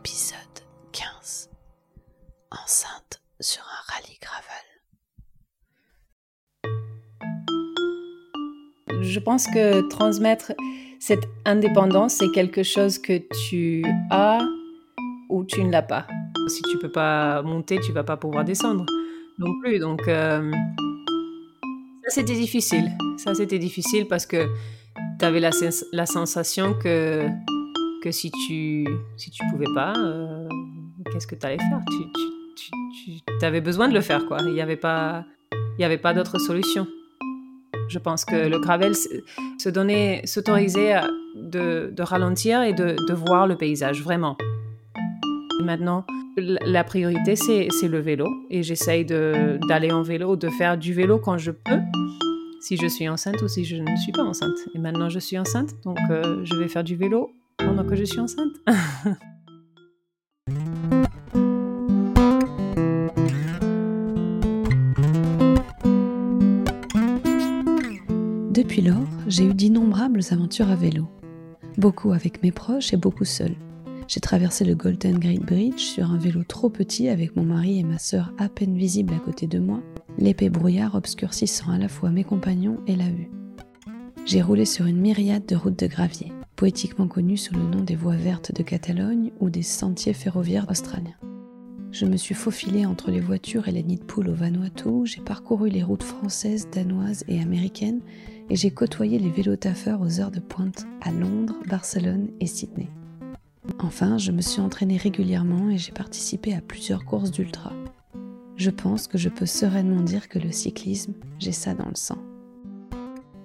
Épisode 15 Enceinte sur un rallye gravel. Je pense que transmettre cette indépendance, c'est quelque chose que tu as ou tu ne l'as pas. Si tu peux pas monter, tu vas pas pouvoir descendre non plus. Donc, euh, ça c'était difficile. Ça c'était difficile parce que tu avais la, la, sensation que, que si tu si tu pouvais pas, euh, qu'est-ce que tu allais faire? Tu, tu, avais besoin de le faire, quoi. Il n'y avait pas, pas d'autre solution. Je pense que le gravel se donner, s'autoriser de, de, ralentir et de, de, voir le paysage, vraiment. Maintenant, la priorité, c'est le vélo. Et j'essaye d'aller en vélo, de faire du vélo quand je peux, si je suis enceinte ou si je ne suis pas enceinte. Et maintenant, je suis enceinte, donc euh, je vais faire du vélo pendant que je suis enceinte. Depuis lors, j'ai eu d'innombrables aventures à vélo. Beaucoup avec mes proches et beaucoup seul. J'ai traversé le Golden Gate Bridge sur un vélo trop petit avec mon mari et ma sœur à peine visibles à côté de moi, l'épais brouillard obscurcissant à la fois mes compagnons et la vue. J'ai roulé sur une myriade de routes de gravier, poétiquement connues sous le nom des voies vertes de Catalogne ou des sentiers ferroviaires australiens. Je me suis faufilé entre les voitures et les nids de poules au Vanuatu, j'ai parcouru les routes françaises, danoises et américaines, et j'ai côtoyé les vélotaffeurs aux heures de pointe à Londres, Barcelone et Sydney. Enfin, je me suis entraînée régulièrement et j'ai participé à plusieurs courses d'ultra. Je pense que je peux sereinement dire que le cyclisme, j'ai ça dans le sang.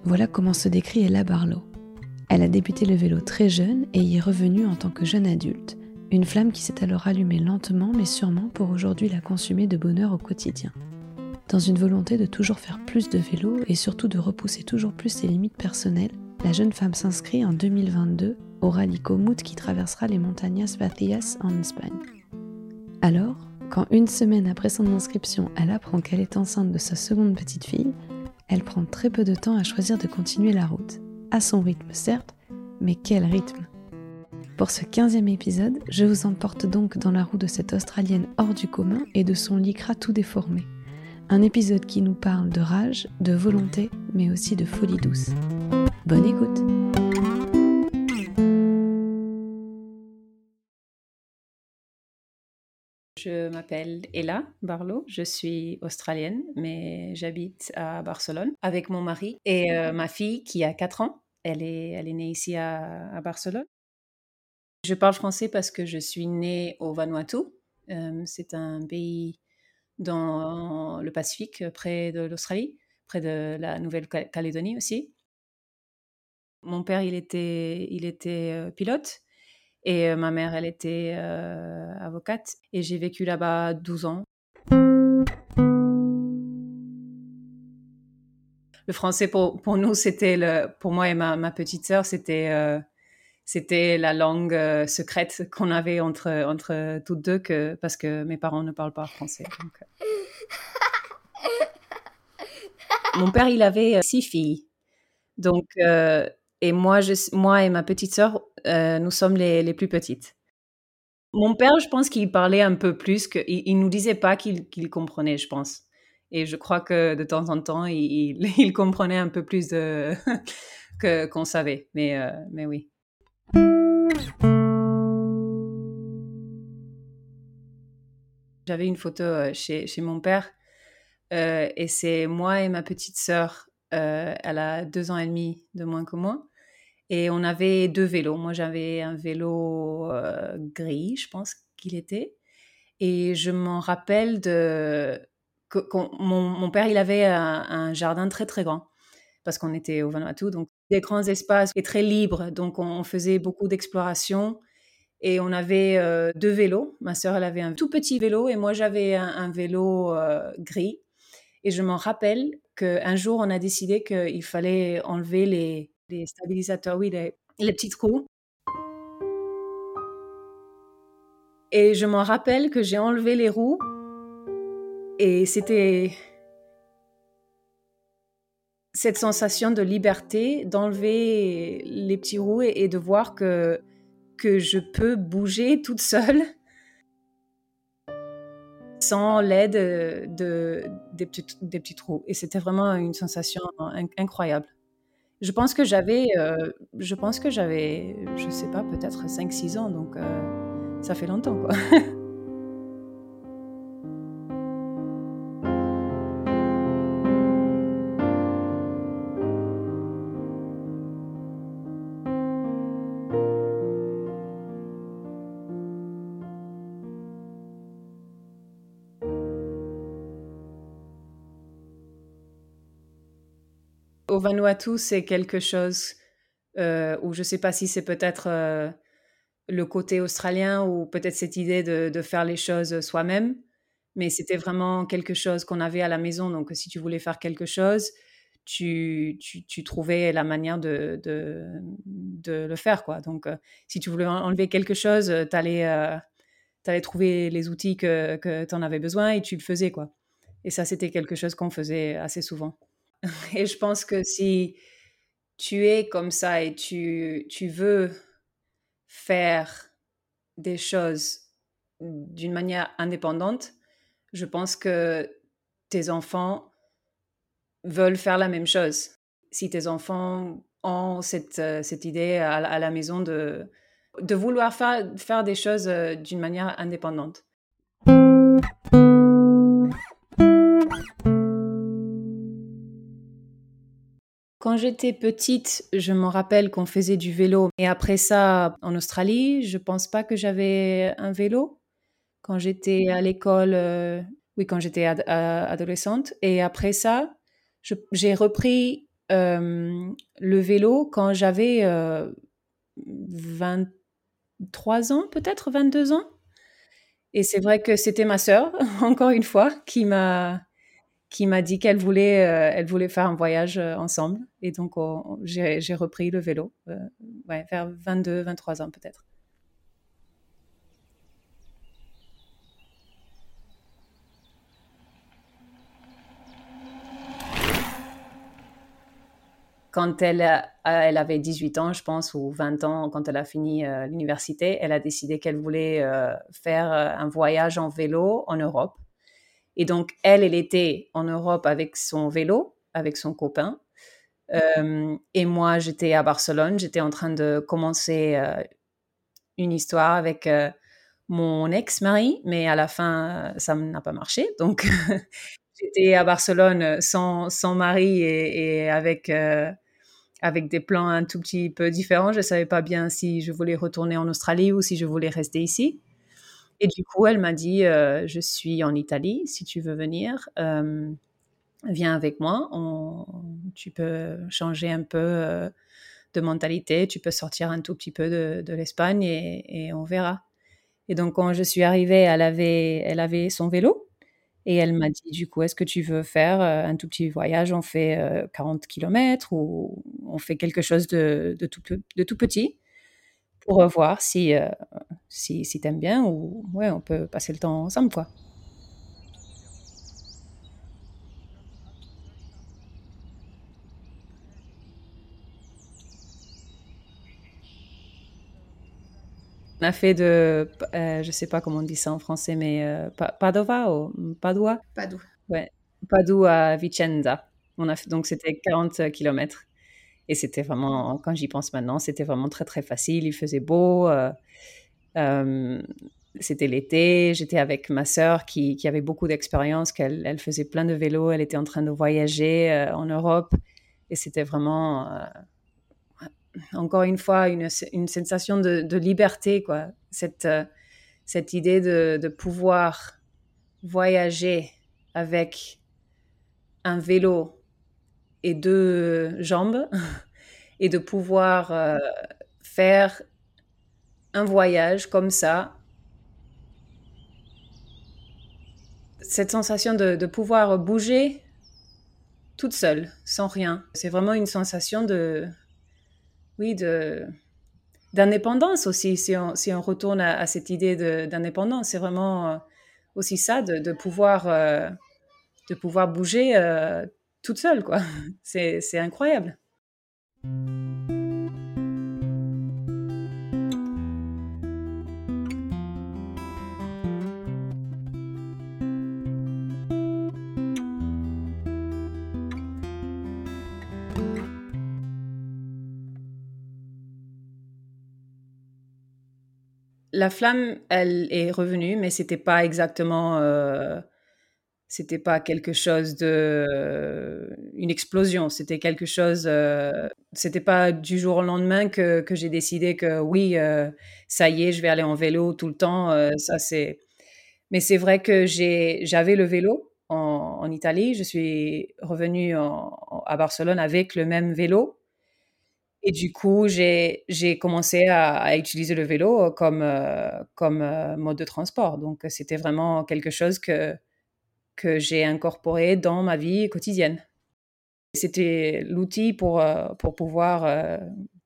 Voilà comment se décrit Ella Barlow. Elle a débuté le vélo très jeune et y est revenue en tant que jeune adulte, une flamme qui s'est alors allumée lentement mais sûrement pour aujourd'hui la consumer de bonheur au quotidien. Dans une volonté de toujours faire plus de vélo et surtout de repousser toujours plus ses limites personnelles, la jeune femme s'inscrit en 2022 au rallye Komoot qui traversera les montagnes Vacías en Espagne. Alors, quand une semaine après son inscription, elle apprend qu'elle est enceinte de sa seconde petite fille, elle prend très peu de temps à choisir de continuer la route. À son rythme, certes, mais quel rythme Pour ce 15e épisode, je vous emporte donc dans la roue de cette Australienne hors du commun et de son lycra tout déformé. Un épisode qui nous parle de rage, de volonté, mais aussi de folie douce. Bonne écoute Je m'appelle Ella Barlow, je suis australienne, mais j'habite à Barcelone avec mon mari et euh, ma fille qui a 4 ans. Elle est, elle est née ici à, Barcelone. Je parle français parce que je suis née au Vanuatu. Euh, c'est un pays dans le Pacifique, près de l'Australie, près de la Nouvelle-Calédonie aussi. Mon père, il était, il était euh, pilote et euh, ma mère, elle était euh, avocate. Et j'ai vécu là-bas 12 ans. Le français, pour, pour nous, c'était le, pour moi et ma, ma petite sœur, c'était, euh, c'était la langue secrète qu'on avait entre, entre toutes deux, que, parce que mes parents ne parlent pas français. Mon père, il avait six filles. Donc, et moi, je, moi et ma petite sœur, euh, nous sommes les, les, plus petites. Mon père, je pense qu'il parlait un peu plus, qu'il il nous disait pas qu'il comprenait, je pense. Et je crois que de temps en temps, il, il, comprenait un peu plus que qu'on savait. Mais, euh, mais oui. J'avais une photo euh, chez, chez mon père et c'est moi et ma petite sœur. elle a deux ans et demi de moins que moi. Et on avait deux vélos. Moi, j'avais un vélo euh, gris, je pense qu'il était. Et je m'en rappelle de mon, père, il avait un, jardin très très grand parce qu'on était au Vanuatu, donc des grands espaces et très libres. Donc on, faisait beaucoup d'exploration et on avait euh, deux vélos. Ma sœur, elle avait un tout petit vélo et moi j'avais un, vélo euh, gris. Et je m'en rappelle qu'un jour on a décidé qu'il fallait enlever les, les stabilisateurs, oui, les, les petites roues. Et je m'en rappelle que j'ai enlevé les roues et c'était cette sensation de liberté d'enlever les petits roues et, de voir que que je peux bouger toute seule sans l'aide de, des, petits, des petits trous. Et c'était vraiment une sensation incroyable. Je pense que j'avais, euh, je pense que j'avais, je sais pas, peut-être 5-6 ans, donc euh, ça fait longtemps, quoi. Vanuatu, c'est quelque chose euh, où je ne sais pas si c'est peut-être euh, le côté australien ou peut-être cette idée de, faire les choses soi-même, mais c'était vraiment quelque chose qu'on avait à la maison. Donc, si tu voulais faire quelque chose, tu, trouvais la manière de, le faire. Quoi. Donc, euh, si tu voulais enlever quelque chose, tu allais, trouver les outils que, que tu en avais besoin et tu le faisais. Quoi. Et ça, c'était quelque chose qu'on faisait assez souvent. Et je pense que si tu es comme ça et tu, tu veux faire des choses d'une manière indépendante, je pense que tes enfants veulent faire la même chose. Si tes enfants ont cette, euh, cette idée à, la maison de, de vouloir faire, faire des choses euh, d'une manière indépendante. Quand j'étais petite, je me rappelle qu'on faisait du vélo. Et après ça, en Australie, je pense pas que j'avais un vélo. Quand j'étais à l'école, euh, oui, quand j'étais adolescente. Et après ça, j'ai repris euh, le vélo quand j'avais 23 euh, ans, peut-être 22 ans. Et c'est vrai que c'était ma sœur, encore une fois, qui m'a qui m'a dit qu'elle voulait, euh, elle voulait faire un voyage euh, ensemble. Et donc, j'ai repris le vélo, euh, vers 22, 23 ans peut-être. quand elle, elle avait 18 ans, je pense, ou 20 ans, quand elle a fini l'université, elle a décidé qu'elle voulait faire un voyage en vélo en Europe. Et donc, elle, elle était en Europe avec son vélo, avec son copain. Euh, et moi, j'étais à Barcelone. J'étais en train de commencer euh, une histoire avec euh, mon ex-mari, mais à la fin, ça n'a pas marché. Donc, j'étais à Barcelone sans, mari et, avec, avec des plans un tout petit peu différents. Je ne savais pas bien si je voulais retourner en Australie ou si je voulais rester ici. Et du coup, elle m'a dit, euh, je suis en Italie, si tu veux venir, euh, viens avec moi. tu peux changer un peu euh, de mentalité, tu peux sortir un tout petit peu de, l'Espagne et, on verra. Et donc, quand je suis arrivée, elle avait, elle avait son vélo. Et elle m'a dit, du coup, est-ce que tu veux faire un tout petit voyage? On fait 40 km ou on fait quelque chose de tout petit pour voir si, euh, si, si t'aimes bien ou ouais, on peut passer le temps ensemble, quoi. On a fait de, euh, je sais pas comment on dit ça en français, mais euh, Padova ou Padua? Padoue. Ouais, Padoue à Vicenza. On a fait, donc c'était 40 km. Et c'était vraiment, quand j'y pense maintenant, c'était vraiment très très facile. Il faisait beau. Euh, euh, c'était l'été. J'étais avec ma sœur qui, qui avait beaucoup d'expérience, qu'elle elle faisait plein de vélos. Elle était en train de voyager euh, en Europe. Et c'était vraiment, encore une fois, une, une sensation de, de, liberté, quoi. Cette, cette idée de, de pouvoir voyager avec un vélo et deux jambes et de pouvoir euh, faire un voyage comme ça. Cette sensation de, pouvoir bouger toute seule, sans rien. C'est vraiment une sensation de, oui, de, d'indépendance aussi, si on, si on retourne à, cette idée d'indépendance. C'est vraiment euh, aussi ça, de, pouvoir, euh, de pouvoir bouger toute seule, quoi. C'est, incroyable. la flamme, elle est revenue, mais c'était pas exactement euh, c'était pas quelque chose de une explosion. C'était quelque chose, heu, c'était pas du jour au lendemain que que j'ai décidé que oui, heu, ça y est, je vais aller en vélo tout le temps, heu, ça c'est mais c'est vrai que j'ai j'avais le vélo en en Italie. Je suis revenue en à Barcelone avec le même vélo et du coup, j'ai commencé à utiliser le vélo comme, comme, mode de transport. Donc c'était vraiment quelque chose que que j'ai incorporé dans ma vie quotidienne. C'était l'outil pour, heu, pour pouvoir, heu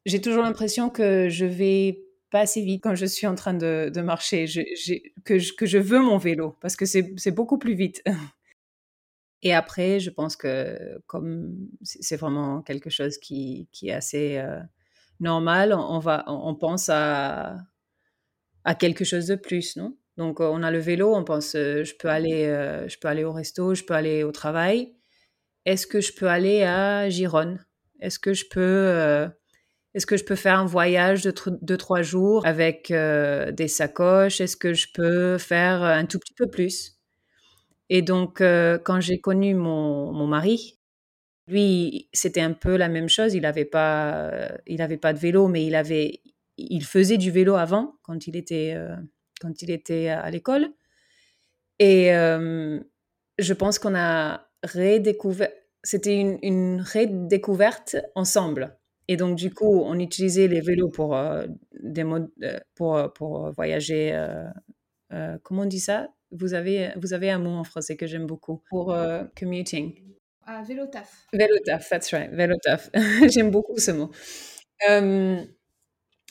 j'ai toujours l'impression que je vais pas assez vite quand je suis en train de marcher. Que je que je veux mon vélo parce que c'est beaucoup plus vite. Et après, je pense que comme c'est vraiment quelque chose qui qui est assez, heu, normal, on va on pense à à quelque chose de plus, non? Donc, heu, on a le vélo, on pense, heu: «Je peux aller, heu, je peux aller au resto, je peux aller au travail. Est-ce que je peux aller à Girone? Est-ce que je peux, est-ce que je peux faire un voyage de de 3 jours avec, des sacoches? Est-ce que je peux faire, un tout petit peu plus?» et donc, quand j'ai connu mon mon mari, lui, c'était un peu la même chose. Il avait pas, il avait pas de vélo, mais il avait il faisait du vélo avant, quand il était, quand il était à l'école et hem, je pense qu'on a redécouvert c'était une une redécouverte ensemble et donc du coup, on utilisait les vélos pour, heu, des modes, heu, pour, pour voyager, comment on dit ça? Vous avez vous avez un mot en français que j'aime beaucoup pour, commuting. Ah, vélo taf. Vélo taf, that's right, vélo taf. J'aime beaucoup ce mot.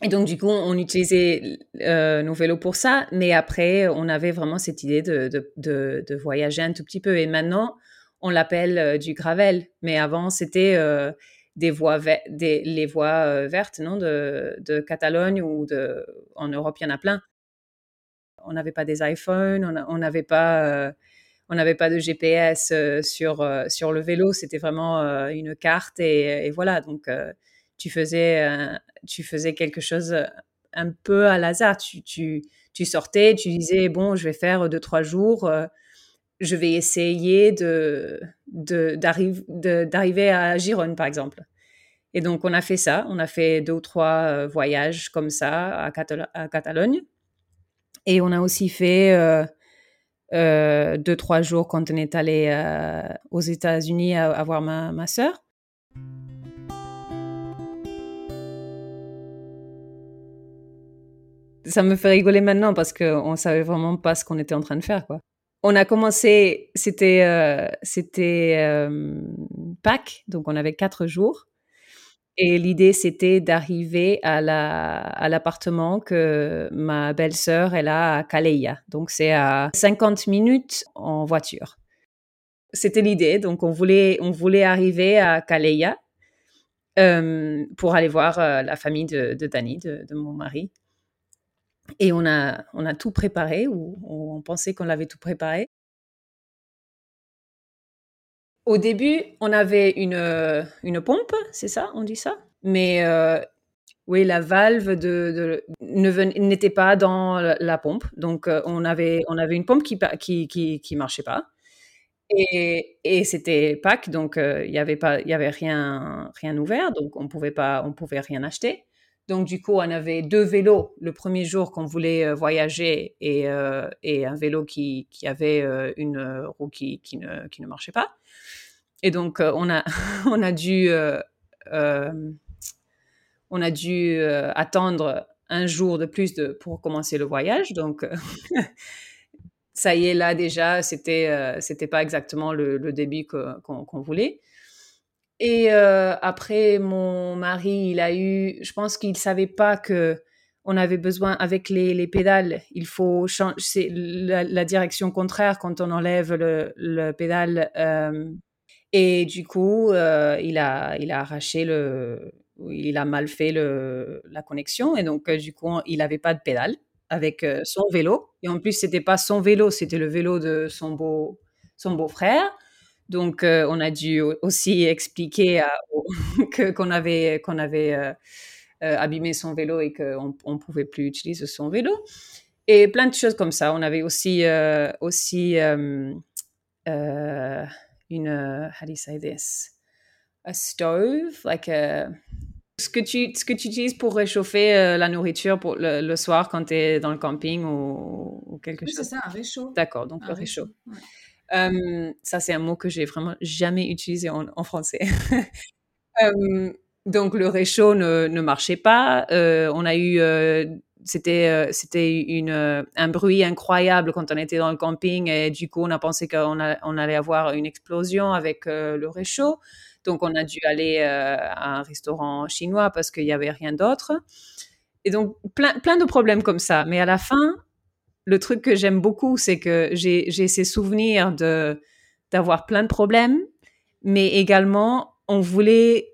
Et donc du coup, on utilisait l nos vélos pour ça, mais après, on avait vraiment cette idée de de de voyager un tout petit peu et maintenant, on l'appelle, heu, du gravel. Mais avant, c'était, heu, des voies des les voies, vertes, non, de Catalogne ou de en Europe, il y en a plein. On n'avait pas des iPhones, on n'avait pas, on n'avait pas de GPS, sur, sur le vélo. C'était vraiment, une carte et voilà donc tu faisais, heu, tu faisais quelque chose, heu, un peu à hasard. Tu tu tu sortais, tu disais: «Bon, je vais faire 2-3 jours, heu, je vais essayer de de d'arriv de d'arriver à Gérone», par exemple et donc on a fait ça. On a fait 2 ou 3, heu, voyages comme ça à Catalo à Catalogne et on a aussi fait, heu, 2-3 jours quand on est allé, aux États-Unis à à voir ma ma sœur. Ça me fait rigoler maintenant parce qu'on savait vraiment pas ce qu'on était en train de faire, quoi. On a commencé, c'était, heu, c'était, hem, Pâques, donc on avait 4 jours et l'idée, c'était d'arriver à la à l'appartement que ma belle-sœur, elle a à Calella. Donc c'est à 50 minutes en voiture. C'était l'idée, donc on voulait on voulait arriver à Calella, hem, pour aller voir, la famille de de Dani, de mon mari et on a on a tout préparé ou on pensait qu'on avait tout préparé. Au début, on avait une, heu, une pompe, c'est ça? On dit ça? Mais heu, oui, la valve de ne n'était pas dans la pompe, donc heu, on avait on avait une pompe qui pa qui qui qui marchait pas et et c'était Pâques, donc il y avait pas y avait rien rien ouvert, donc on pouvait pas on pouvait rien acheter. Donc du coup, on avait 2 vélos le 1er jour qu'on voulait, heu, voyager et heu et un vélo qui avait, heu, une, roue qui ne marchait pas. Et donc on a dû, attendre 1 jour de plus pour commencer le voyage. Donc ça y est, là, déjà, c'était, heu, c'était pas exactement le début qu'on voulait et heu, après mon mari, il a eu je pense qu'il savait pas qu'on avait besoin avec les les pédales, il faut chan c'est la direction contraire quand on enlève le le pédale, hem et du coup, heu, il a il a arraché le il a mal fait le la connexion et donc du coup, il avait pas de pédale avec, son vélo. Et en plus, c'était pas son vélo, c'était le vélo de son beau son beau-frère Donc, on a dû aussi expliquer qu'on avait, qu'on avait abîmé son vélo et qu'on ne pouvait plus utiliser son vélo. Et plein de choses comme ça. On avait aussi, aussi une, how do you say this? A stove, like a, ce que tu, ce que tu utilises pour réchauffer la nourriture pour le, soir quand tu es dans le camping ou, quelque chose. c'est ça, un réchaud. D'accord, donc le réchaud. Ça, c'est un mot que j'ai vraiment jamais utilisé en, français. Donc, le réchaud ne, marchait pas. On a eu, c'était, c'était un bruit incroyable quand on était dans le camping et du coup, on a pensé qu'on on allait avoir une explosion avec le réchaud. Donc, on a dû aller à un restaurant chinois parce qu'il n'y avait rien d'autre. Et donc, plein de problèmes comme ça. Mais à la fin, le truc que j'aime beaucoup, c'est que j'ai ces souvenirs de d'avoir plein de problèmes, mais également on voulait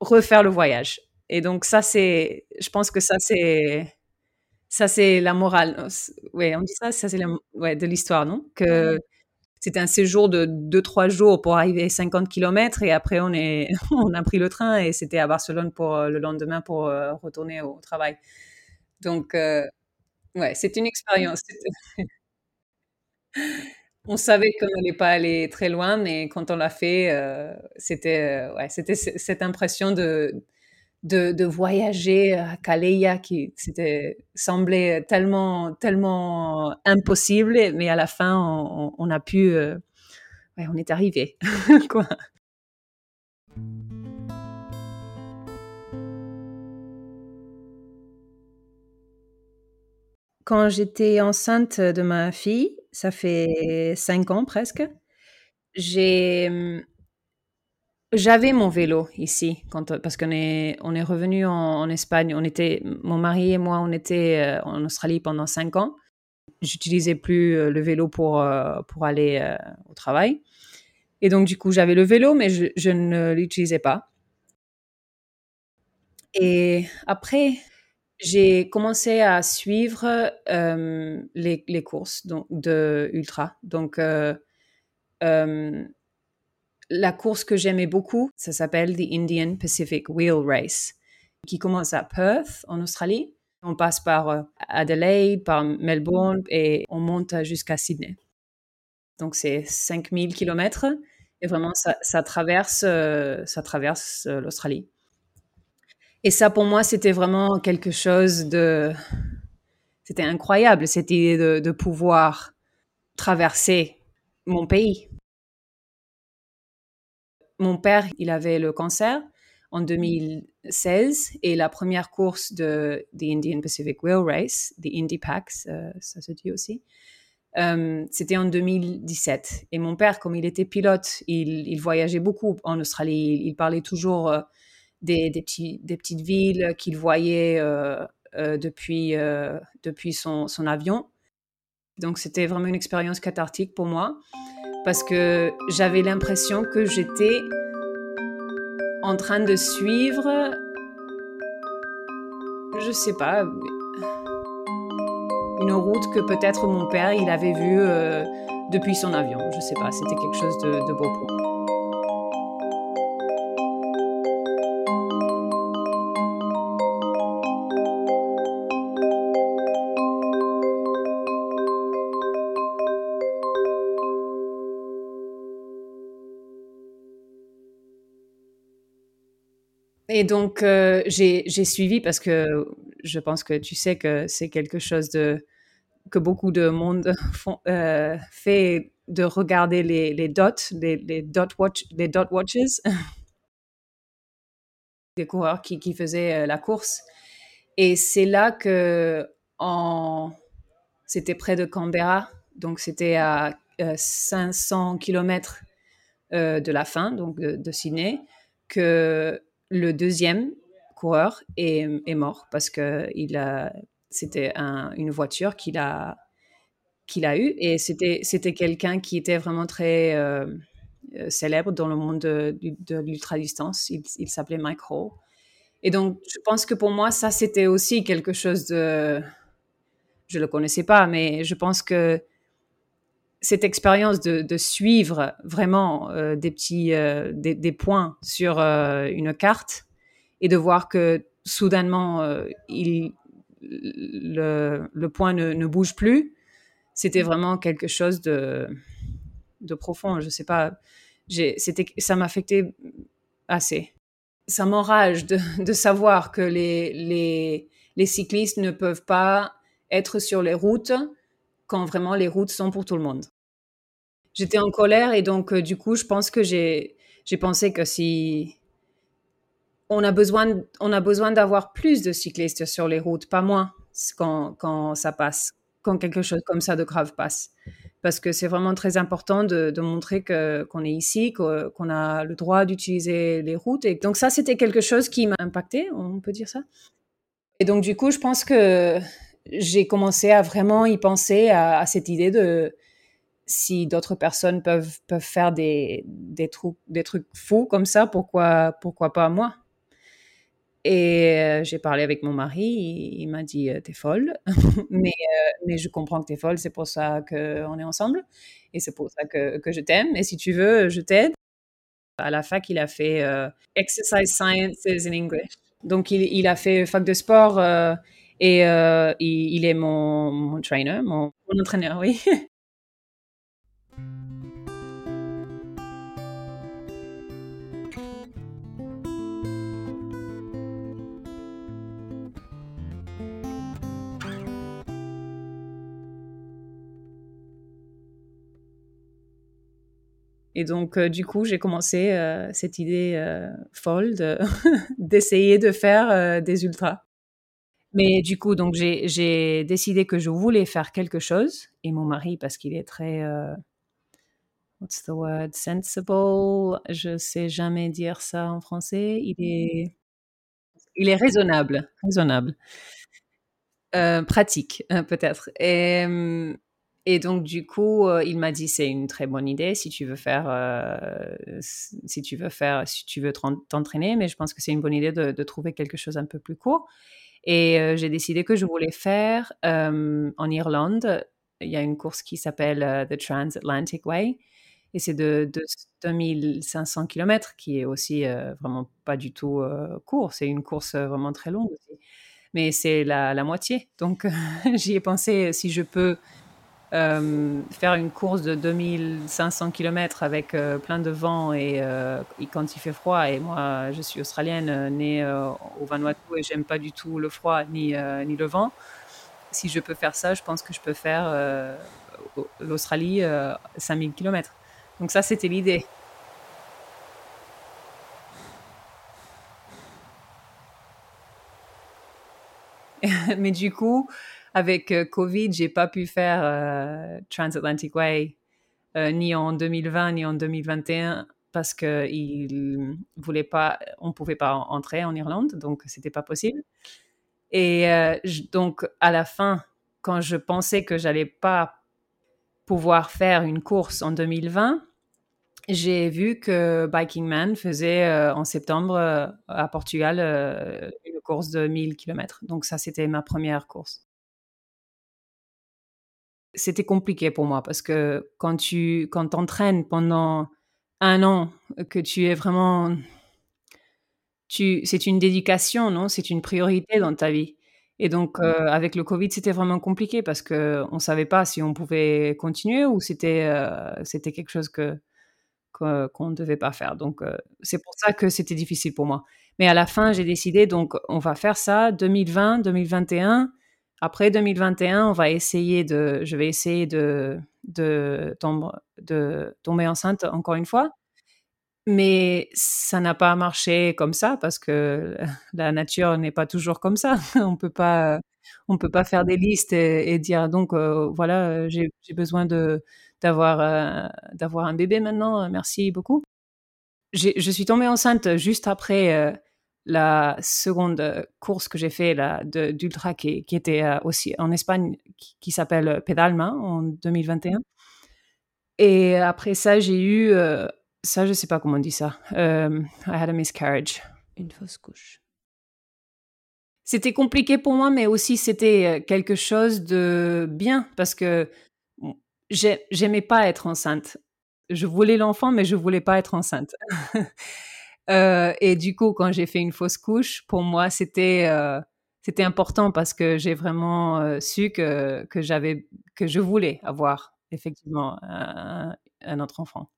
refaire le voyage. Et donc ça, c'est, je pense que ça c'est ça c'est la morale. Ouais, on dit ça, ça c'est ouais, de l'histoire, non? Que c'était un séjour de 2-3 jours pour arriver 50 km et après on est on a pris le train et c'était à Barcelone pour euh, le lendemain pour euh, retourner au travail. Donc euh, Ouais, c'est une expérience. On savait qu'on n'allait pas aller très loin, mais quand on l'a fait, euh, c'était euh, ouais, c'était cette impression de, de, de voyager à Calais qui c'était semblait tellement tellement impossible, mais à la fin on, on a pu, euh, ouais, on est arrivé quoi. Quand j'étais enceinte de ma fille, ça fait cinq ans presque, j'avais mon vélo ici parce qu'on est, revenu en, Espagne. Mon mari et moi, on était euh, en Australie pendant cinq ans. J'utilisais plus euh, le vélo pour, euh, aller au travail. Et donc, du coup, j'avais le vélo, mais je ne l'utilisais pas. Et après, j'ai commencé à suivre euh, les, courses donc, de ultra. Donc, euh, euh, la course que j'aimais beaucoup, ça s'appelle The Indian Pacific Wheel Race, qui commence à Perth, en Australie. On passe par Adelaide, par Melbourne et on monte jusqu'à Sydney. Donc, c'est 5000 km et vraiment, ça traverse, ça traverse l'Australie. Et ça, pour moi, c'était vraiment quelque chose de... C'était incroyable, cette idée de, pouvoir traverser mon pays. Mon père, il avait le cancer en 2016 et la première course de the Indian Pacific Wheel Race, the Indy Packs, euh, ça se dit aussi, euh, c'était en 2017. Et mon père, comme il était pilote, il, voyageait beaucoup en Australie. Il, parlait toujours euh, des, petites villes qu'il voyait euh, euh, depuis, euh, depuis son, avion. Donc c'était vraiment une expérience cathartique pour moi parce que j'avais l'impression que j'étais en train de suivre, je sais pas, une route que peut-être mon père il avait vue depuis son avion. Je sais pas, c'était quelque chose de, de beau pour moi. Et donc, euh, j'ai suivi parce que je pense que tu sais que c'est quelque chose que beaucoup de monde euh, fait de regarder les, dots, les, dot watch, les dot watches, des coureurs qui, faisaient euh, la course. Et c'est là que c'était près de Canberra, donc c'était à 500 km de la fin, donc de, de Sydney, que le deuxième coureur est, mort parce que il a, c'était une voiture qu'il a, qu'il a eue et c'était, c'était quelqu'un qui était vraiment très euh, euh, célèbre dans le monde de, l'ultra-distance. Il, s'appelait Mike Hall. Et donc, je pense que pour moi, ça, c'était aussi quelque chose de... Je ne le connaissais pas, mais je pense que cette expérience de, de, suivre vraiment euh, des petits euh, des, des, points sur euh, une carte et de voir que soudainement il, le, le, point ne, ne bouge plus, c'était vraiment quelque chose de, de profond. Je sais pas, c'était, ça m'affectait assez. Ça m'enrage de, de, savoir que les, les, les cyclistes ne peuvent pas être sur les routes quand vraiment les routes sont pour tout le monde. J'étais en colère et donc euh, du coup, je pense que j'ai pensé que si on a besoin on a besoin d'avoir plus de cyclistes sur les routes, pas moins quand quand ça passe, quand quelque chose comme ça de grave passe. Parce que c'est vraiment très important de, de montrer qu'on est ici, qu'on a le droit d'utiliser les routes. Et donc ça, c'était quelque chose qui m'a impacté, on peut dire ça. Et donc du coup, je pense que j'ai commencé à vraiment y penser à cette idée de si d'autres personnes peuvent, peuvent faire des, des, trucs, des trucs fous comme ça, pourquoi, pourquoi pas moi? Et euh, j'ai parlé avec mon mari, il, m'a dit euh, T'es folle, mais, euh, mais je comprends que t'es folle, c'est pour ça qu'on est ensemble et c'est pour ça que, que je t'aime. Et si tu veux, je t'aide. À la fac, il a fait Exercise Sciences in English. Donc, il, il a fait fac de sport et il, il, est mon, mon trainer, mon entraîneur, oui. Et donc, euh, du coup, j'ai commencé euh, cette idée euh, folle d'essayer de, faire des ultras. Mais du coup, donc j'ai décidé que je voulais faire quelque chose. Et mon mari, parce qu'il est très, what's the word, sensible, je sais jamais dire ça en français. Il est, il est raisonnable, raisonnable, pratique peut-être. Et et donc, du coup, euh, il m'a dit c'est une très bonne idée si tu veux faire, euh, si tu veux faire, si tu veux t'entraîner, mais je pense que c'est une bonne idée de, trouver quelque chose un peu plus court. Et euh, j'ai décidé que je voulais faire en Irlande. Il y a une course qui s'appelle The Transatlantic Way. Et c'est de, de 2500 km, qui est aussi vraiment pas du tout court. C'est une course vraiment très longue aussi. Mais c'est la, moitié. Donc, j'y ai pensé si je peux euh, faire une course de 2500 km avec euh, plein de vent et, euh, et, quand il fait froid, et moi je suis australienne, née au Vanuatu et j'aime pas du tout le froid ni, ni le vent, si je peux faire ça, je pense que je peux faire l'Australie 5000 km. Donc ça c'était l'idée. Mais du coup, avec euh, Covid, j'ai pas pu faire euh, Transatlantic Way euh, ni en 2020 ni en 2021 parce que il voulait pas, on pouvait pas entrer en Irlande, donc c'était pas possible. Et euh, donc à la fin, quand je pensais que j'allais pas pouvoir faire une course en 2020, j'ai vu que Biking Man faisait en septembre à Portugal une course de 1000 km. Donc ça, c'était ma première course c'était compliqué pour moi parce que quand tu quand t'entraînes pendant un an, que tu es vraiment, tu, c'est une dédication, non? C'est une priorité dans ta vie. Et donc, euh, avec le Covid, c'était vraiment compliqué parce que on savait pas si on pouvait continuer ou c'était euh, c'était quelque chose que qu'on ne devait pas faire. Donc, euh, c'est pour ça que c'était difficile pour moi. Mais à la fin, j'ai décidé donc on va faire ça 2020, 2021 après 2021, on va essayer de, je vais essayer de, de, tomber, de tomber enceinte encore une fois. Mais ça n'a pas marché comme ça parce que la nature n'est pas toujours comme ça. On peut pas, on peut pas faire des listes et, dire donc euh, voilà, j'ai besoin de d'avoir euh, d'avoir un bébé maintenant. Merci beaucoup. Je suis tombée enceinte juste après euh, la seconde euh, course que j'ai fait d'ultra qui, qui, était euh, aussi en Espagne, qui, qui s'appelle Pedalma en 2021. Et après ça, j'ai eu, euh, ça je sais pas comment on dit ça, euh, I had a miscarriage. Une fausse couche. C'était compliqué pour moi, mais aussi c'était quelque chose de bien parce que j'aimais pas être enceinte. Je voulais l'enfant, mais je voulais pas être enceinte. Euh, et du coup, quand j'ai fait une fausse couche, pour moi, c'était euh, c'était important parce que j'ai vraiment euh, su que que j'avais que je voulais avoir effectivement un, autre enfant.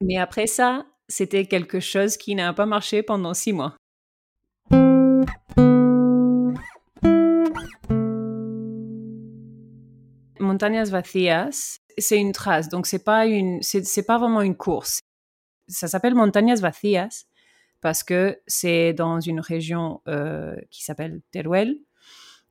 Mais après ça, c'était quelque chose qui n'a pas marché pendant six mois. Montañas Vacías, c'est une trace, donc c'est pas une, c'est pas vraiment une course. Ça s'appelle Montañas Vacías parce que c'est dans une région euh, qui s'appelle Teruel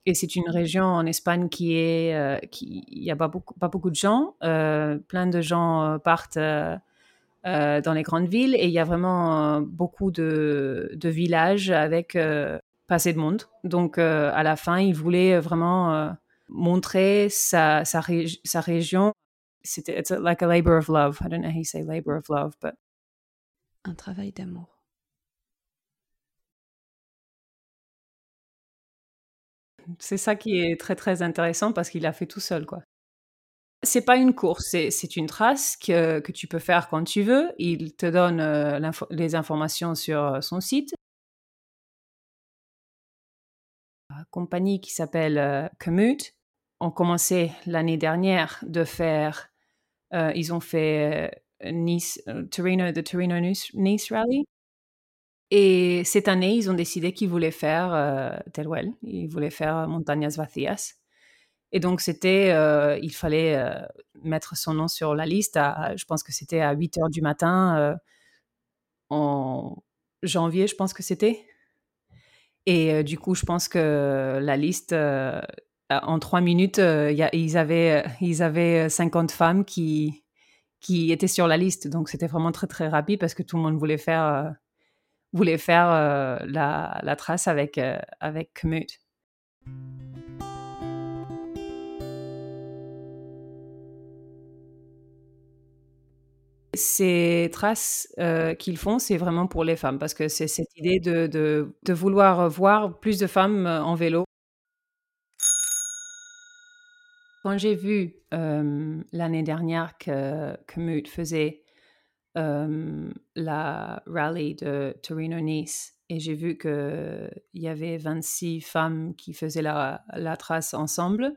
et c'est une région en Espagne qui est, euh, il y a pas beaucoup, pas beaucoup de gens, euh, plein de gens partent dans les grandes villes et il y a vraiment beaucoup de, de villages avec pas assez de monde. Donc à la fin, ils voulaient vraiment montrer sa, sa, région. C'était like a labor of love. I don't know how you say labor of love, but un travail d'amour. C'est ça qui est très très intéressant parce qu'il a fait tout seul quoi. C'est pas une course, c'est une trace que, que, tu peux faire quand tu veux. Il te donne euh, les informations sur euh, son site. Une compagnie qui s'appelle euh, Commute ont commencé l'année dernière de faire, euh, ils ont fait Nice, euh, Torino, the Torino Nice, Rally? Et cette année, ils ont décidé qu'ils voulaient faire euh, Teruel, ils voulaient faire Montañas Vacías. Et donc, c'était, il fallait mettre son nom sur la liste, à, je pense que c'était à 8 heures du matin en janvier, je pense que c'était. Et du coup, je pense que la liste euh, en trois minutes, euh, ils, avaient, euh, ils avaient 50 femmes qui, qui étaient sur la liste. Donc, c'était vraiment très, très rapide parce que tout le monde voulait faire, voulait faire la, la, trace avec, avec Kmut. Ces traces qu'ils font, c'est vraiment pour les femmes parce que c'est cette idée de, de, vouloir voir plus de femmes en vélo Quand j'ai vu l'année dernière que, que faisait la rallye de Torino-Nice et j'ai vu qu'il y avait 26 femmes qui faisaient la, la trace ensemble,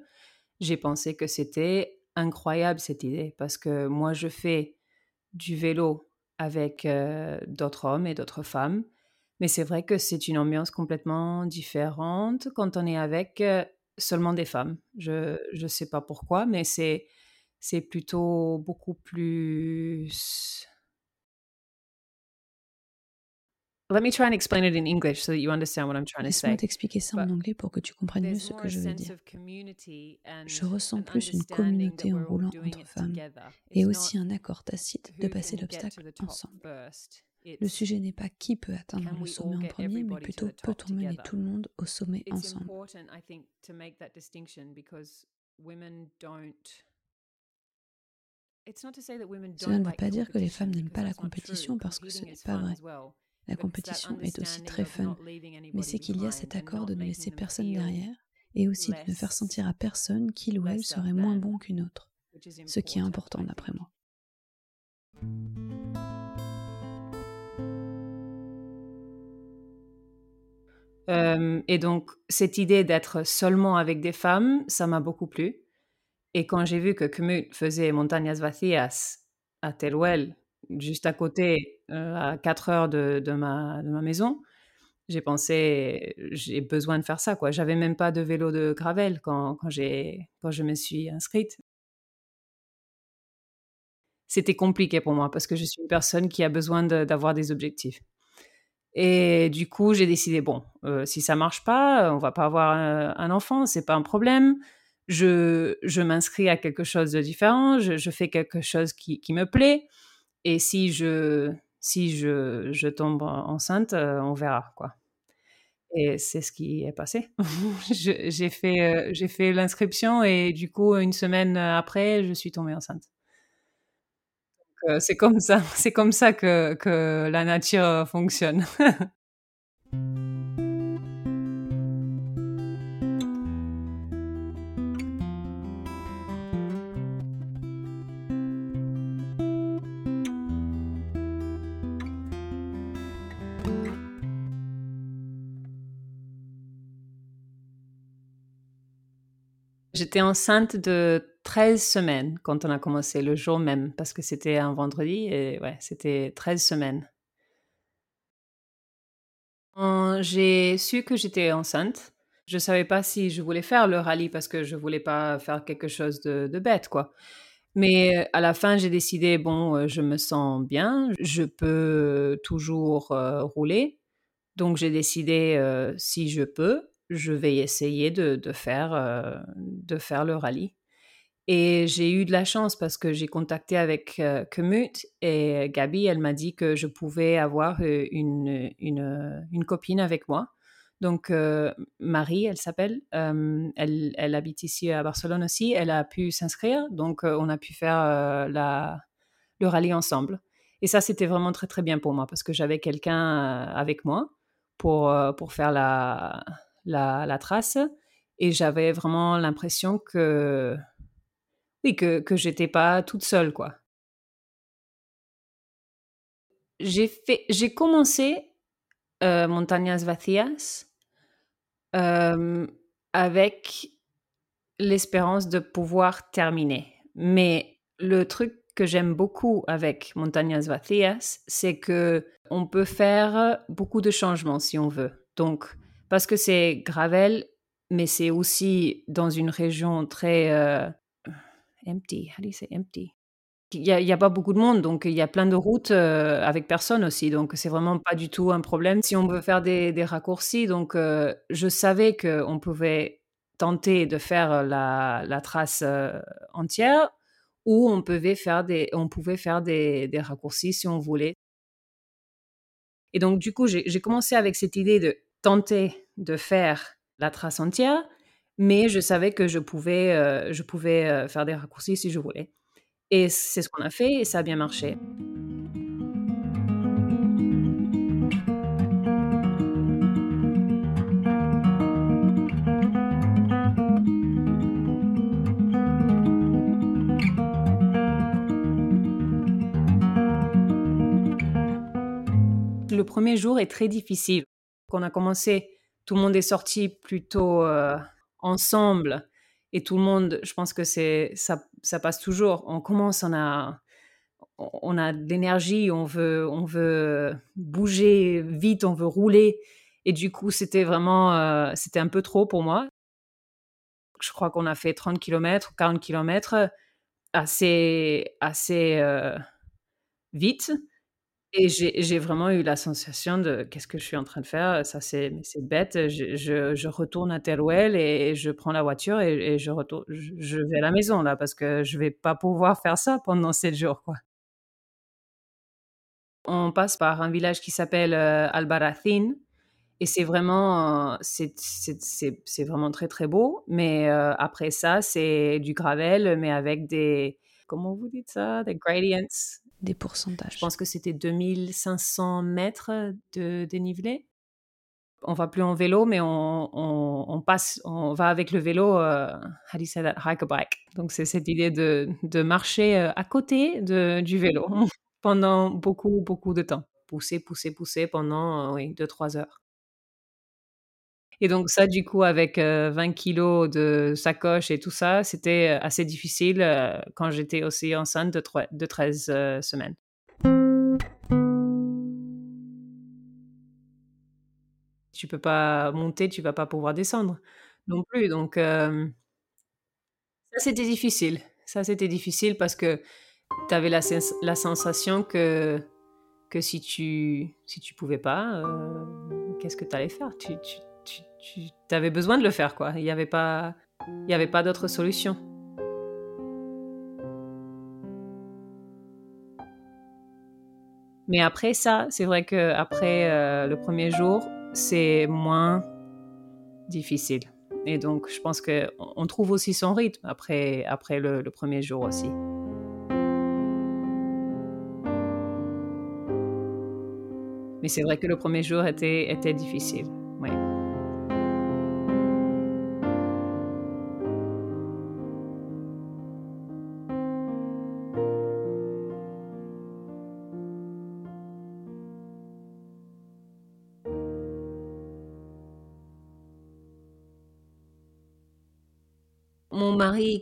j'ai pensé que c'était incroyable cette idée parce que moi je fais du vélo avec d'autres hommes et d'autres femmes, mais c'est vrai que c'est une ambiance complètement différente quand on est avec seulement des femmes. Je ne sais pas pourquoi, mais c'est c'est plutôt beaucoup plus. Let me try and explain it in English so that you understand what I'm trying to say. Laisse-moi t'expliquer ça en anglais pour que tu comprennes mieux ce que je veux dire. Je ressens plus une communauté en roulant entre femmes et aussi un accord tacite de passer l'obstacle ensemble. Le sujet n'est pas qui peut atteindre le sommet en premier, mais plutôt peut-on mener tout le monde au sommet ensemble. Cela ne veut pas dire que les femmes n'aiment pas la compétition parce que ce n'est pas vrai. La compétition est aussi très fun, mais c'est qu'il y a cet accord de ne laisser personne derrière et aussi de ne faire sentir à personne qu'il ou elle serait moins bon qu'une autre, ce qui est important d'après moi. Et donc, cette idée d'être seulement avec des femmes, ça m'a beaucoup plu. Et quand j'ai vu que Kmut faisait Montañas Vacías à Teruel, juste à côté, euh, à 4 heures de, ma maison, j'ai pensé, j'ai besoin de faire ça. quoi. J'avais même pas de vélo de gravel quand, quand, quand je me suis inscrite. C'était compliqué pour moi parce que je suis une personne qui a besoin d'avoir des objectifs. Et du coup, j'ai décidé bon, euh, si ça marche pas, on va pas avoir un, enfant, c'est pas un problème. Je, je m'inscris à quelque chose de différent, je, je fais quelque chose qui, qui, me plaît. Et si je, si je, je tombe enceinte, euh, on verra quoi. Et c'est ce qui est passé. j'ai fait, euh, j'ai fait l'inscription et du coup, une semaine après, je suis tombée enceinte euh, c'est comme ça, c'est comme ça que, que la nature euh, fonctionne. J'étais enceinte de 13 semaines quand on a commencé, le jour même, parce que c'était un vendredi et ouais, c'était 13 semaines. J'ai su que j'étais enceinte. Je savais pas si je voulais faire le rallye parce que je voulais pas faire quelque chose de, de bête, quoi. Mais à la fin, j'ai décidé, bon, je me sens bien, je peux toujours rouler. Donc j'ai décidé, si je peux, je vais essayer de, de faire, de faire le rallye. Et j'ai eu de la chance parce que j'ai contacté avec euh, et Gabi, elle m'a dit que je pouvais avoir une, une, une copine avec moi. Donc, Marie, elle s'appelle, elle, elle, habite ici à Barcelone aussi, elle a pu s'inscrire, donc on a pu faire la, le rallye ensemble. Et ça, c'était vraiment très, très bien pour moi parce que j'avais quelqu'un avec moi pour, pour faire la, la trace et j'avais vraiment l'impression que oui, que, que j'étais pas toute seule, quoi. J'ai fait, j'ai commencé euh, Montañas euh, avec l'espérance de pouvoir terminer. Mais le truc que j'aime beaucoup avec Montañas Vacías, c'est que on peut faire beaucoup de changements si on veut. Donc, parce que c'est gravel, mais c'est aussi dans une région très euh, empty. How do you say empty? Il n'y a, pas beaucoup de monde, donc il y a plein de routes euh, avec personne aussi, donc c'est vraiment pas du tout un problème si on veut faire des, des raccourcis. Donc euh, je savais qu'on pouvait tenter de faire la, la trace euh, entière ou on pouvait faire des, on pouvait faire des, des raccourcis si on voulait. Et donc du coup, j'ai commencé avec cette idée de tenter de faire la trace entière mais je savais que je pouvais, euh, je pouvais euh, faire des raccourcis si je voulais. Et c'est ce qu'on a fait et ça a bien marché. Le premier jour est très difficile. Quand on a commencé, tout le monde est sorti plutôt euh, ensemble et tout le monde, je pense que c'est ça, ça passe toujours. On commence, on a, on a de l'énergie, on veut, on veut bouger vite, on veut rouler. Et du coup, c'était vraiment, euh, c'était un peu trop pour moi. Je crois qu'on a fait 30 km, 40 km assez, assez euh, vite. Et j'ai vraiment eu la sensation de qu'est-ce que je suis en train de faire Ça, c'est bête. Je, je, retourne à Teruel et, je prends la voiture et, je, retourne, je, vais à la maison là parce que je vais pas pouvoir faire ça pendant sept jours. Quoi. On passe par un village qui s'appelle euh, Albarracín et c'est vraiment, c'est vraiment très très beau. Mais après ça, c'est du gravel, mais avec des, comment vous dites ça, des gradients des pourcentages. Je pense que c'était 2500 mètres de dénivelé. On va plus en vélo, mais on, passe, on va avec le vélo, euh, how do you say that, hike a bike. Donc c'est cette idée de, de marcher euh, à côté de, du vélo pendant beaucoup, beaucoup de temps. Pousser, pousser, pousser pendant, euh, oui, 2-3 heures. Et donc ça, du coup, avec 20 euh, kilos de sacoche et tout ça, c'était euh, assez difficile euh, quand j'étais aussi enceinte de, de 13 semaines. Tu peux pas monter, tu vas pas pouvoir descendre non plus. Donc ça, c'était difficile. Ça, c'était difficile parce que tu avais la, sensation que, que si tu si tu pouvais pas, qu'est-ce que tu allais faire tu avais besoin de le faire, quoi. Il n'y avait pas, il y avait pas d'autre solution. Mais après ça, c'est vrai que après euh, le premier jour, c'est moins difficile. Et donc, je pense qu'on on trouve aussi son rythme après, après le, le premier jour aussi. Mais c'est vrai que le premier jour était, était difficile.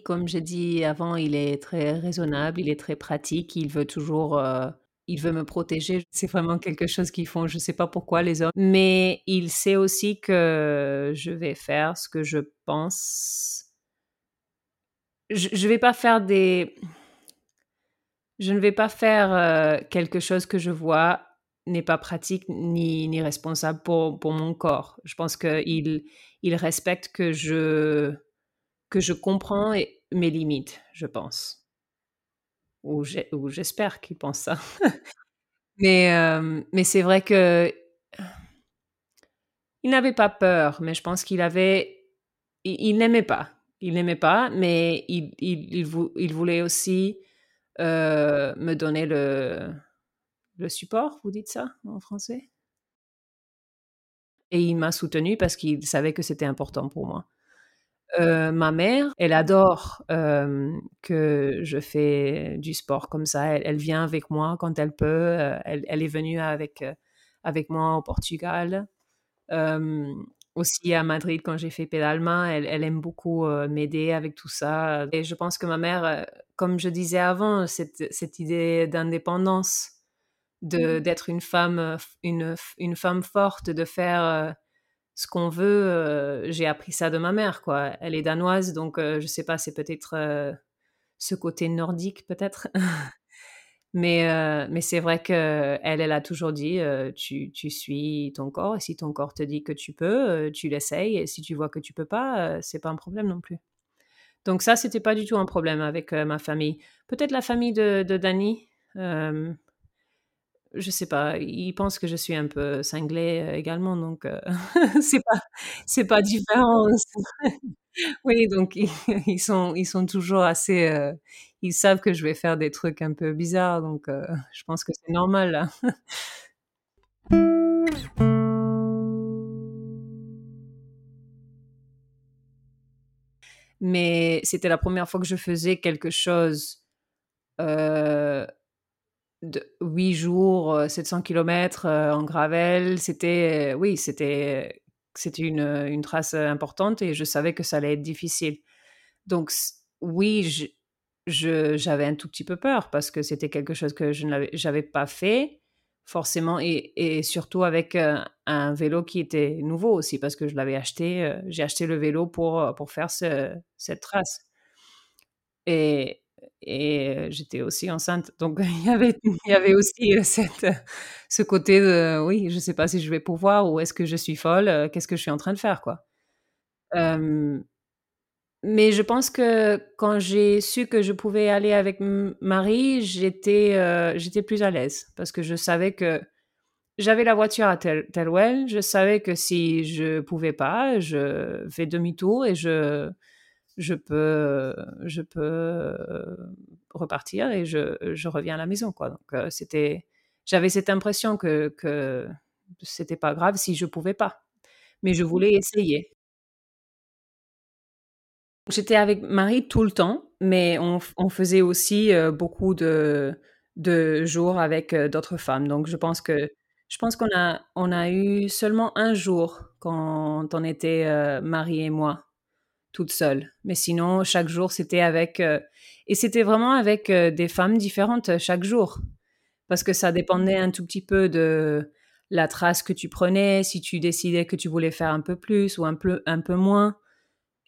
Comme j'ai dit avant, il est très raisonnable, il est très pratique, il veut toujours, heu, il veut me protéger. C'est vraiment quelque chose qu'ils font, je sais pas pourquoi les hommes, mais il sait aussi que je vais faire ce que je pense. Je je vais pas faire des je ne vais pas faire, heu, quelque chose que je vois n'est pas pratique ni ni responsable pour pour mon corps. Je pense qu'il il respecte que je que je comprends et mes limites, je pense. Ou j'espère qu'il pense ça. Mais, hem, mais c'est vrai que il n'avait pas peur, mais je pense qu'il avait il n'aimait pas. Il n'aimait pas, mais il il il vou il voulait aussi, heu, me donner le le support, vous dites ça en français? Et il m'a soutenue parce qu'il savait que c'était important pour moi. Heu, ma mère, elle adore, hem, que je fais du sport comme ça. Elle elle vient avec moi quand elle peut, heu, elle elle est venue avec, avec moi au Portugal. Aussi à Madrid quand j'ai fait Pédalement, elle elle aime beaucoup, m'aider avec tout ça et je pense que ma mère, comme je disais avant, cette cette idée d'indépendance, de d'être une femme, une une femme forte, de faire, ce qu'on veut, heu, j'ai appris ça de ma mère, quoi. Elle est danoise, donc heu, je sais pas, c'est peut-être, heu, ce côté nordique, peut-être? Mais heu, mais c'est vrai qu'elle, elle a toujours dit, «Tu tu suis ton corps et si ton corps te dit que tu peux, tu l'essayes et si tu vois que tu peux pas, c'est pas un problème non plus». Donc ça, c'était pas du tout un problème avec, ma famille. Peut-être la famille de de Dani, hem, je sais pas, ils pensent que je suis un peu cinglée, heu, également, donc heu, c'est pas c'est pas différent. Oui, donc ils sont ils sont toujours assez, heu, ils savent que je vais faire des trucs un peu bizarres, donc heu, je pense que c'est normal, là. Mais c'était la première fois que je faisais quelque chose, de 8 jours, heu, 700 kilomètres, heu, en gravel. C'était oui, c'était une, une trace, importante et je savais que ça allait être difficile. Donc oui, j'avais un tout petit peu peur parce que c'était quelque chose que je n'avais pas fait forcément et et surtout avec, heu, un vélo qui était nouveau aussi parce que je l'avais acheté, j'ai acheté le vélo pour, pour faire ce cette trace. Et et heu, j'étais aussi enceinte, donc il y avait il y avait aussi, heu, cette, heu, ce côté de oui, je sais pas si je vais pouvoir ou est-ce que je suis folle, qu'est-ce que je suis en train de faire, quoi? Mais je pense que quand j'ai su que je pouvais aller avec Marie, j'étais, plus à l'aise parce que je savais que j'avais la voiture à Tel je savais que si je pouvais pas, je fais demi-tour et je je peux, je peux, repartir et je je reviens à la maison, quoi. Donc heu, c'était j'avais cette impression que que c'était pas grave si je pouvais pas, mais je voulais essayer. J'étais avec Marie tout le temps, mais on on faisait aussi, heu, beaucoup de de jours avec, heu, d'autres femmes. Donc je pense que je pense qu'on a on a eu seulement un jour quand on était, Marie et moi, toutes seules. Mais sinon, chaque jour, c'était avec, heu et c'était vraiment avec, heu, des femmes différentes, heu, chaque jour. Parce que ça dépendait un tout petit peu de la trace que tu prenais, si tu décidais que tu voulais faire un peu plus ou un peu un peu moins.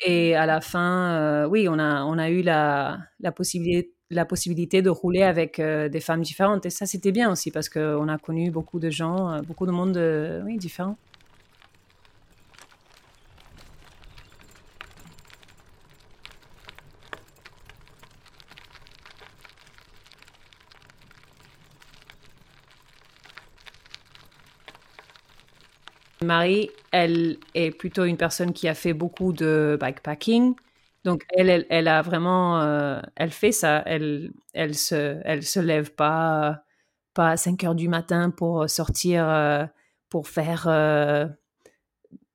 Et à la fin, oui, on a on a eu la la possibilité la possibilité de rouler avec, des femmes différentes et ça, c'était bien aussi parce qu'on a connu beaucoup de gens, beaucoup de monde, oui, différent. Marie, elle est plutôt une personne qui a fait beaucoup de bikepacking. Donc elle elle a vraiment, heu, elle fait ça. Elle elle se elle se lève pas pas à cinq heures du matin pour, sortir, heu, pour faire, heu,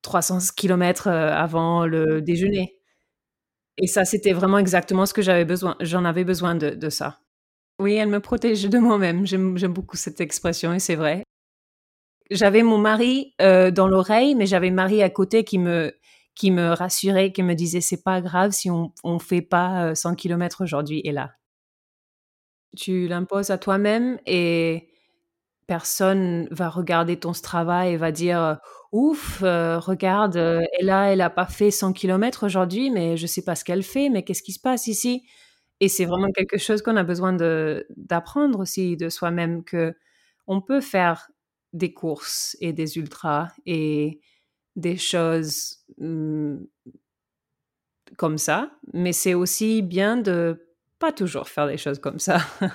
300 kilomètres, heu, avant le déjeuner. Et ça, c'était vraiment exactement ce que j'avais besoin. J'en avais besoin de ça. Oui, elle me protège de moi-même. J'aime beaucoup cette expression et c'est vrai. J'avais mon mari, heu, dans l'oreille, mais j'avais Marie à côté qui me qui me rassurait, qui me disait c'est pas grave si on on fait pas 100 km aujourd'hui et là. Tu l'imposes à toi-même et personne va regarder ton Strava et va dire ouf, regarde, elle a elle a pas fait 100 km aujourd'hui, mais je sais pas ce qu'elle fait, mais qu'est-ce qui se passe ici? Et c'est vraiment quelque chose qu'on a besoin d'apprendre aussi de soi-même que on peut faire des courses et des ultras et des choses mmh, comme ça, mais c'est aussi bien de pas toujours faire des choses comme ça.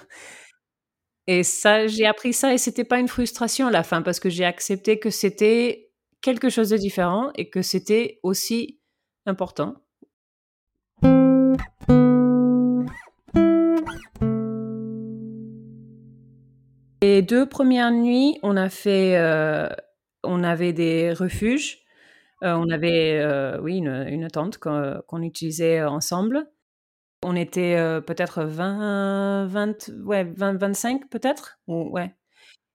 Et ça, j'ai appris ça et c'était pas une frustration à la fin parce que j'ai accepté que c'était quelque chose de différent et que c'était aussi important. Les deux premières nuits, on a fait, euh, on avait des refuges, euh, on avait, euh, oui, une, tente qu'on utilisait ensemble. On était peut-être 20, 20, ouais, 20, 25 peut-être, ouais.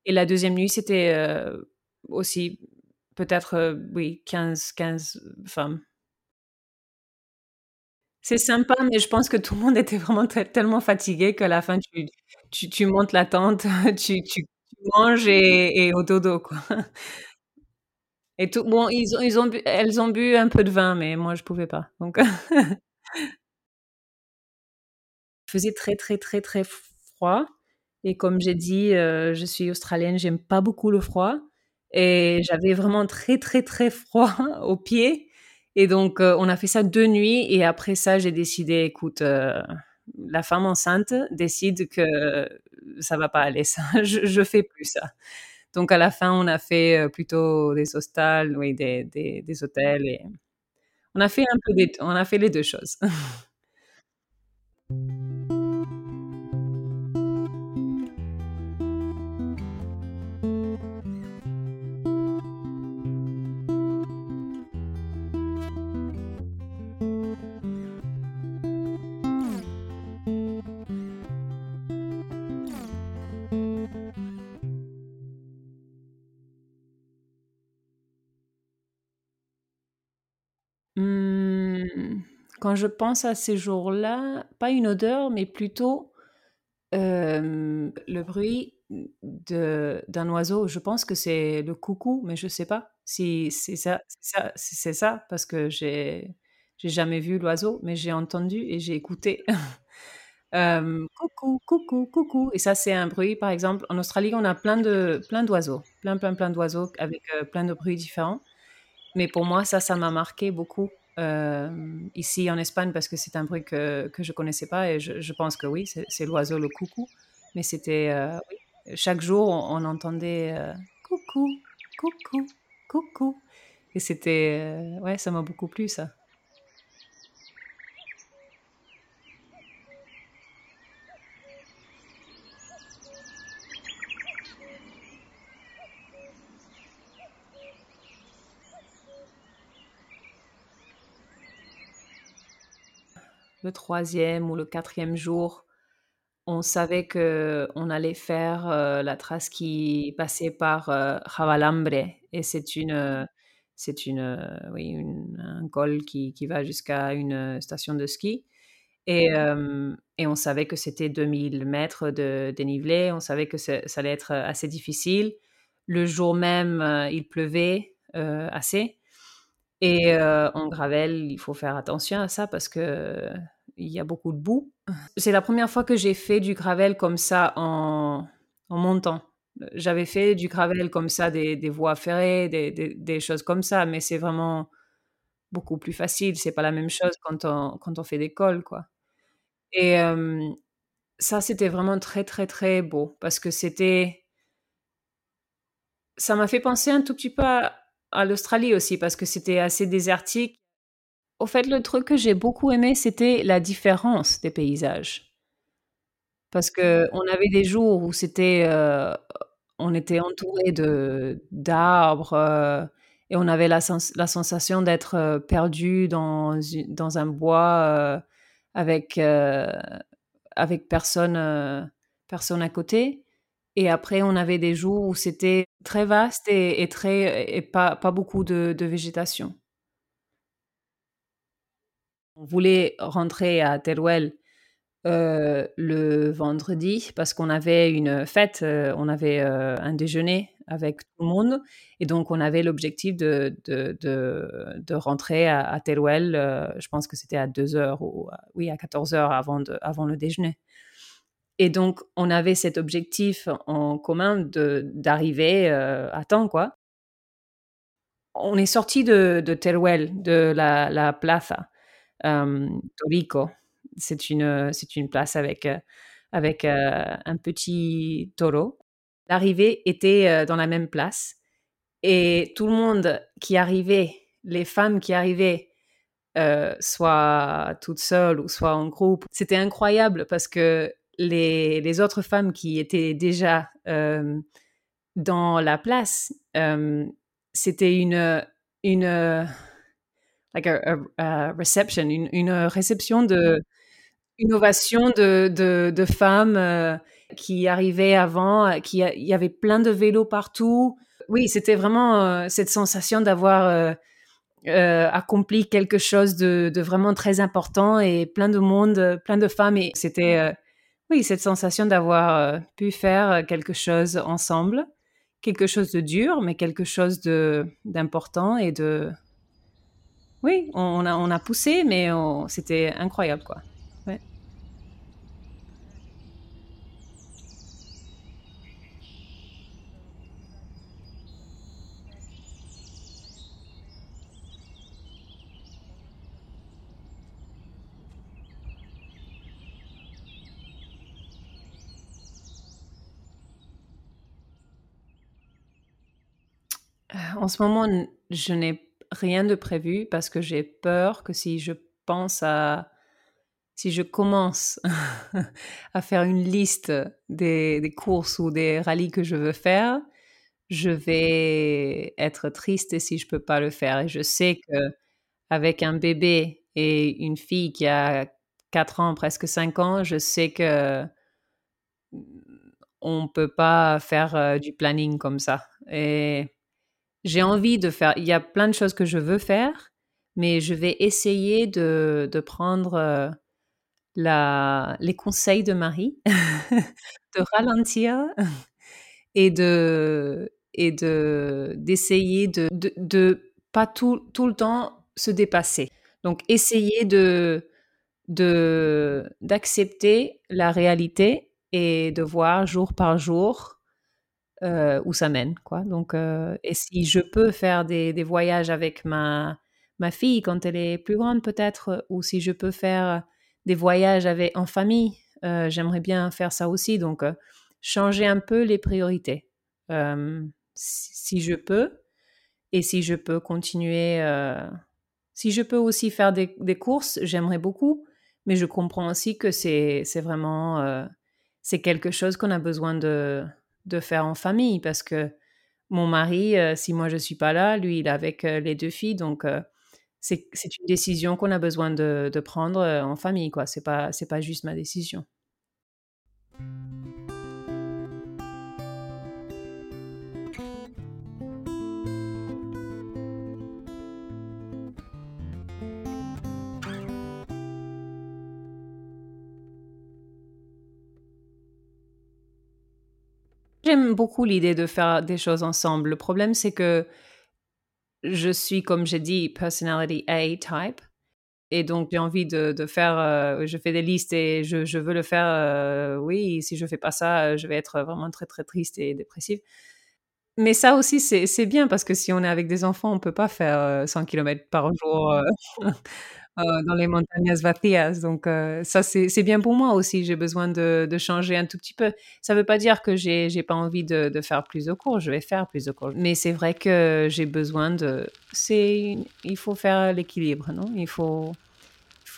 Et la deuxième nuit, c'était aussi peut-être, oui, 15, 15 femmes. C'est sympa, mais je pense que tout le monde était vraiment tellement fatigué qu'à la fin, tu, tu, montes la tente, tu, manges et, et, au dodo, quoi. Et tout, bon, ils ont, bu, elles ont bu un peu de vin, mais moi, je pouvais pas. Donc. faisait très, très, très, très froid. Et comme j'ai dit, euh, je suis australienne, j'aime pas beaucoup le froid. Et j'avais vraiment très, très, très froid aux pieds. Et donc, euh, on a fait ça deux nuits. Et après ça, j'ai décidé, écoute, euh, la femme enceinte décide que ça va pas aller, ça. je, je fais plus ça. Donc, à la fin, on a fait plutôt des hostels, oui, des, des, des hôtels. Et on a fait un peu des, on a fait les deux choses. quand je pense à ces jours-là, pas une odeur, mais plutôt le bruit d'un oiseau. Je pense que c'est le coucou, mais je sais pas si c'est ça, parce que j'ai j'ai jamais vu l'oiseau, mais j'ai entendu et j'ai écouté. coucou, coucou, coucou. Et ça, c'est un bruit, par exemple, en Australie, on a plein de plein d'oiseaux, plein, plein, plein d'oiseaux avec plein de bruits différents. Mais pour moi, ça, ça m'a marqué beaucoup ici en Espagne parce que c'est un bruit que, que je connaissais pas et je, pense que oui, c'est l'oiseau le coucou. Mais c'était chaque jour on, entendait coucou, coucou, coucou. Et c'était ouais, ça m'a beaucoup plu ça. Le troisième ou le quatrième jour, on savait que on allait faire la trace qui passait par Javalambre et c'est une c'est une oui un col qui, qui va jusqu'à une station de ski. Et, et on savait que c'était 2000 mètres de dénivelé. On savait que ça allait être assez difficile. Le jour même il pleuvait assez et en gravel il faut faire attention à ça parce que il y a beaucoup de boue. C'est la première fois que j'ai fait du gravel comme ça en, montant. J'avais fait du gravel comme ça, des, voies ferrées, des, des, choses comme ça, mais c'est vraiment beaucoup plus facile. C'est pas la même chose quand on, quand on fait des cols, quoi. Et ça, c'était vraiment très, très, très beau parce que c'était. Ça m'a fait penser un tout petit peu à l'Australie aussi parce que c'était assez désertique au fait, le truc que j'ai beaucoup aimé, c'était la différence des paysages. Parce que on avait des jours où c'était, euh, on était entouré de d'arbres euh, et on avait la, la sensation d'être euh, perdu dans, dans un bois avec avec personne personne à côté. Et après, on avait des jours où c'était très vaste et, très et pas pas beaucoup de végétation. On voulait rentrer à Teruel euh, le vendredi parce qu'on avait une fête, euh, on avait euh, un déjeuner avec tout le monde et donc on avait l'objectif de, de, de, rentrer à, Teruel, je pense que c'était à 2 heures ou oui, à 14 heures avant, de, avant le déjeuner. Et donc on avait cet objectif en commun d'arriver à temps, quoi. On est sorti de, Teruel, de la, la plaza Torico c'est une, une place avec, euh, avec euh, un petit taureau. L'arrivée était euh, dans la même place et tout le monde qui arrivait, les femmes qui arrivaient, soit toutes seules ou soit en groupe, c'était incroyable parce que les, les, autres femmes qui étaient déjà dans la place, c'était une, une like a, reception, une, une, réception de, innovation de, de, femmes euh, qui arrivaient avant, euh, qui il y avait plein de vélos partout. Oui, c'était vraiment euh, cette sensation d'avoir accompli quelque chose de, de, vraiment très important et plein de monde, plein de femmes. Et c'était, oui, cette sensation d'avoir pu faire quelque chose ensemble, quelque chose de dur, mais quelque chose de d'important et de, oui, on a, on a poussé, mais c'était incroyable, quoi. En ce moment, je n'ai rien de prévu parce que j'ai peur que si je pense à... Si je commence à faire une liste des, courses ou des rallyes que je veux faire, je vais être triste si je peux pas le faire. Et je sais que avec un bébé et une fille qui a 4 ans, presque 5 ans, je sais que on peut pas faire euh, du planning comme ça. Et j'ai envie de faire, il y a plein de choses que je veux faire, mais je vais essayer de, de prendre euh, la, les conseils de Marie, de ralentir et de et de d'essayer de, de, de, pas tout, tout le temps se dépasser. Donc essayer de de d'accepter la réalité et de voir jour par jour euh, où ça mène, quoi. Donc, euh, et si je peux faire des, voyages avec ma, ma fille quand elle est plus grande, peut-être, ou si je peux faire des voyages avec, en famille, euh, j'aimerais bien faire ça aussi. Donc, changer un peu les priorités, si, je peux, et si je peux continuer, si je peux aussi faire des, des courses, j'aimerais beaucoup, mais je comprends aussi que c'est vraiment, c'est quelque chose qu'on a besoin de de faire en famille parce que mon mari, euh, si moi je suis pas là, lui il est avec euh, les deux filles, donc euh, c'est une décision qu'on a besoin de, de prendre en famille, quoi. C'est pas c'est pas juste ma décision. J'aime beaucoup l'idée de faire des choses ensemble. Le problème, c'est que je suis, comme j'ai dit, personality A type. Et donc, j'ai envie de, faire, euh, je fais des listes et je, veux le faire. Euh, oui, si je fais pas ça, je vais être vraiment très, très triste et dépressive. Mais ça aussi, c'est bien parce que si on est avec des enfants, on peut pas faire 100 euh, km par jour. Euh, dans les montagnes Vatias. Donc euh, ça, c'est bien pour moi aussi. J'ai besoin de, changer un tout petit peu. Ça ne veut pas dire que j'ai n'ai pas envie de, faire plus de cours. Je vais faire plus de cours. Mais c'est vrai que j'ai besoin de... Il faut faire l'équilibre, non? Il faut,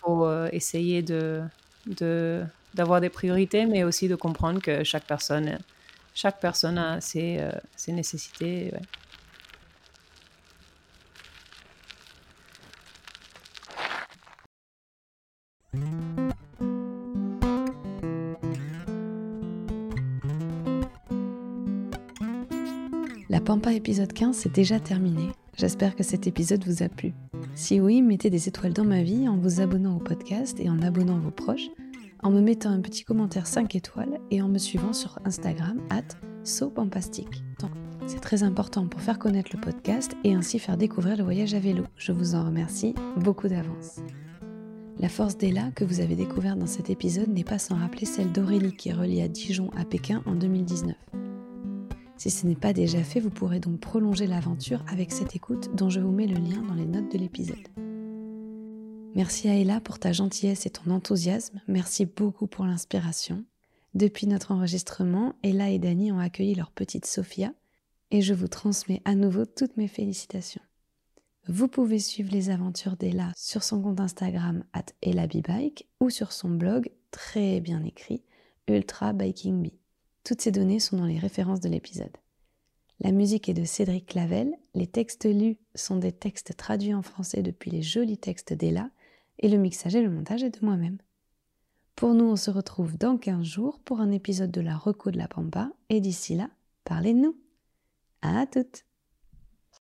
euh, essayer d'avoir des priorités, mais aussi de comprendre que chaque personne, chaque personne a ses, nécessités. La Pampa épisode 15 c'est déjà terminé. J'espère que cet épisode vous a plu. Si oui, mettez des étoiles dans ma vie en vous abonnant au podcast et en abonnant vos proches, en me mettant un petit commentaire 5 étoiles et en me suivant sur Instagram at sopampastique. C'est très important pour faire connaître le podcast et ainsi faire découvrir le voyage à vélo. Je vous en remercie beaucoup d'avance. La force d'Ella que vous avez découverte dans cet épisode n'est pas sans rappeler celle d'Aurélie qui est à Dijon à Pékin en 2019. Si ce n'est pas déjà fait, vous pourrez donc prolonger l'aventure avec cette écoute dont je vous mets le lien dans les notes de l'épisode. Merci à Ella pour ta gentillesse et ton enthousiasme. Merci beaucoup pour l'inspiration. Depuis notre enregistrement, Ella et Dani ont accueilli leur petite Sophia et je vous transmets à nouveau toutes mes félicitations. Vous pouvez suivre les aventures d'Ella sur son compte Instagram at EllaBibike ou sur son blog très bien écrit Ultra Biking Bee. Toutes ces données sont dans les références de l'épisode. La musique est de Cédric Clavel, les textes lus sont des textes traduits en français depuis les jolis textes d'Ella, et le mixage et le montage est de moi-même. Pour nous, on se retrouve dans 15 jours pour un épisode de la Reco de la Pampa, et d'ici là, parlez de nous. À toutes!